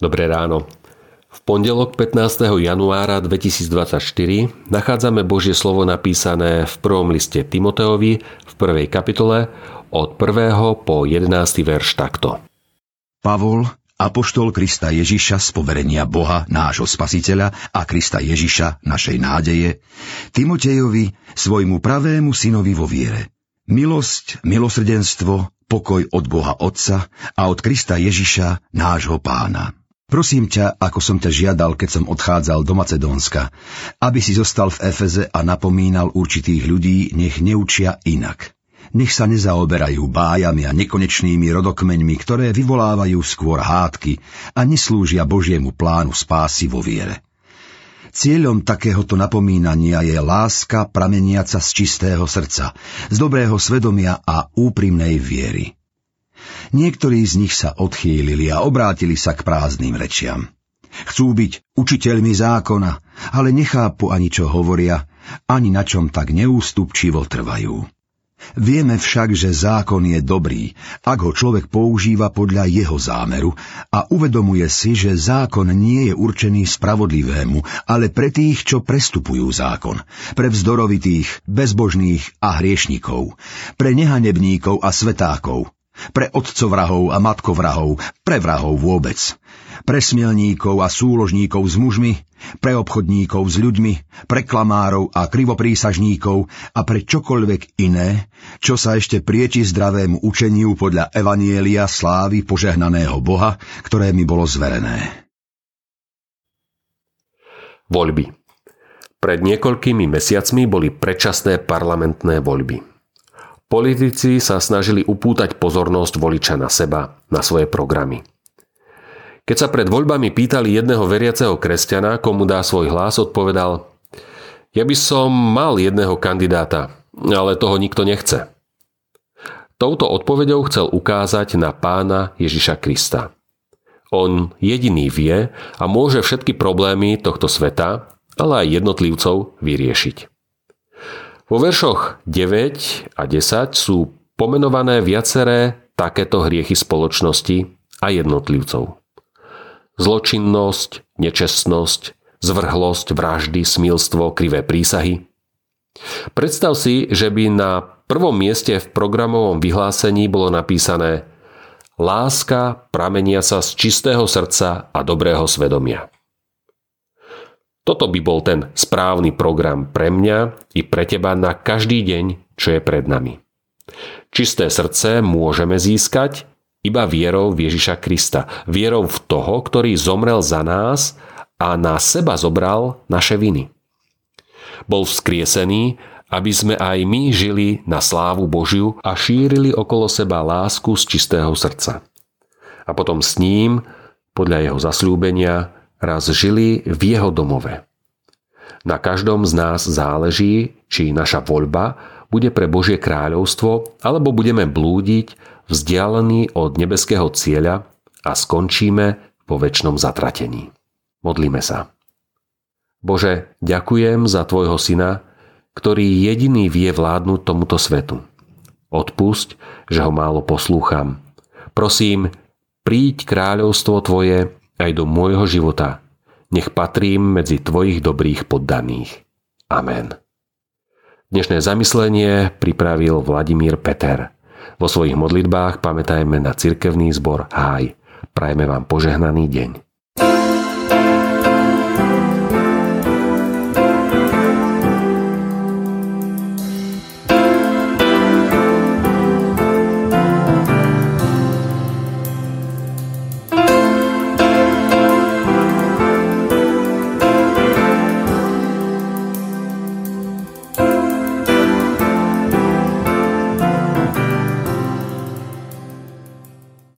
Dobré ráno. V pondelok 15. januára 2024 nachádzame Božie slovo napísané v prvom liste Timoteovi v prvej kapitole od 1. po 11. verš takto. Pavol, apoštol Krista Ježiša z poverenia Boha, nášho spasiteľa a Krista Ježiša, našej nádeje, Timotejovi, svojmu pravému synovi vo viere. Milosť, milosrdenstvo, pokoj od Boha Otca a od Krista Ježiša, nášho pána. Prosím ťa, ako som ťa žiadal, keď som odchádzal do Macedónska, aby si zostal v Efeze a napomínal určitých ľudí, nech neučia inak. Nech sa nezaoberajú bájami a nekonečnými rodokmeňmi, ktoré vyvolávajú skôr hádky a neslúžia Božiemu plánu spásy vo viere. Cieľom takéhoto napomínania je láska prameniaca z čistého srdca, z dobrého svedomia a úprimnej viery. Niektorí z nich sa odchýlili a obrátili sa k prázdnym rečiam. Chcú byť učiteľmi zákona, ale nechápu ani čo hovoria, ani na čom tak neústupčivo trvajú. Vieme však, že zákon je dobrý, ak ho človek používa podľa jeho zámeru a uvedomuje si, že zákon nie je určený spravodlivému, ale pre tých, čo prestupujú zákon, pre vzdorovitých, bezbožných a hriešnikov, pre nehanebníkov a svetákov, pre otcovrahov a matkovrahov, pre vrahov vôbec, pre smielníkov a súložníkov s mužmi, pre obchodníkov s ľuďmi, pre klamárov a krivoprísažníkov a pre čokoľvek iné, čo sa ešte prieči zdravému učeniu podľa Evanielia slávy požehnaného Boha, ktoré mi bolo zverené. Voľby. Pred niekoľkými mesiacmi boli predčasné parlamentné voľby. Politici sa snažili upútať pozornosť voliča na seba, na svoje programy. Keď sa pred voľbami pýtali jedného veriaceho kresťana, komu dá svoj hlas, odpovedal Ja by som mal jedného kandidáta, ale toho nikto nechce. Touto odpovedou chcel ukázať na pána Ježiša Krista. On jediný vie a môže všetky problémy tohto sveta, ale aj jednotlivcov vyriešiť. Vo veršoch 9 a 10 sú pomenované viaceré takéto hriechy spoločnosti a jednotlivcov. Zločinnosť, nečestnosť, zvrhlosť, vraždy, smilstvo, krivé prísahy. Predstav si, že by na prvom mieste v programovom vyhlásení bolo napísané Láska pramenia sa z čistého srdca a dobrého svedomia. Toto by bol ten správny program pre mňa i pre teba na každý deň, čo je pred nami. Čisté srdce môžeme získať iba vierou v Ježiša Krista. Vierou v toho, ktorý zomrel za nás a na seba zobral naše viny. Bol vzkriesený, aby sme aj my žili na slávu Božiu a šírili okolo seba lásku z čistého srdca. A potom s ním, podľa jeho zasľúbenia, raz žili v jeho domove. Na každom z nás záleží, či naša voľba bude pre Božie kráľovstvo, alebo budeme blúdiť vzdialený od nebeského cieľa a skončíme po väčšnom zatratení. Modlíme sa. Bože, ďakujem za Tvojho Syna, ktorý jediný vie vládnuť tomuto svetu. Odpusť, že ho málo poslúcham. Prosím, príď kráľovstvo Tvoje aj do môjho života. Nech patrím medzi Tvojich dobrých poddaných. Amen. Dnešné zamyslenie pripravil Vladimír Peter. Vo svojich modlitbách pamätajme na cirkevný zbor Háj. Prajme vám požehnaný deň.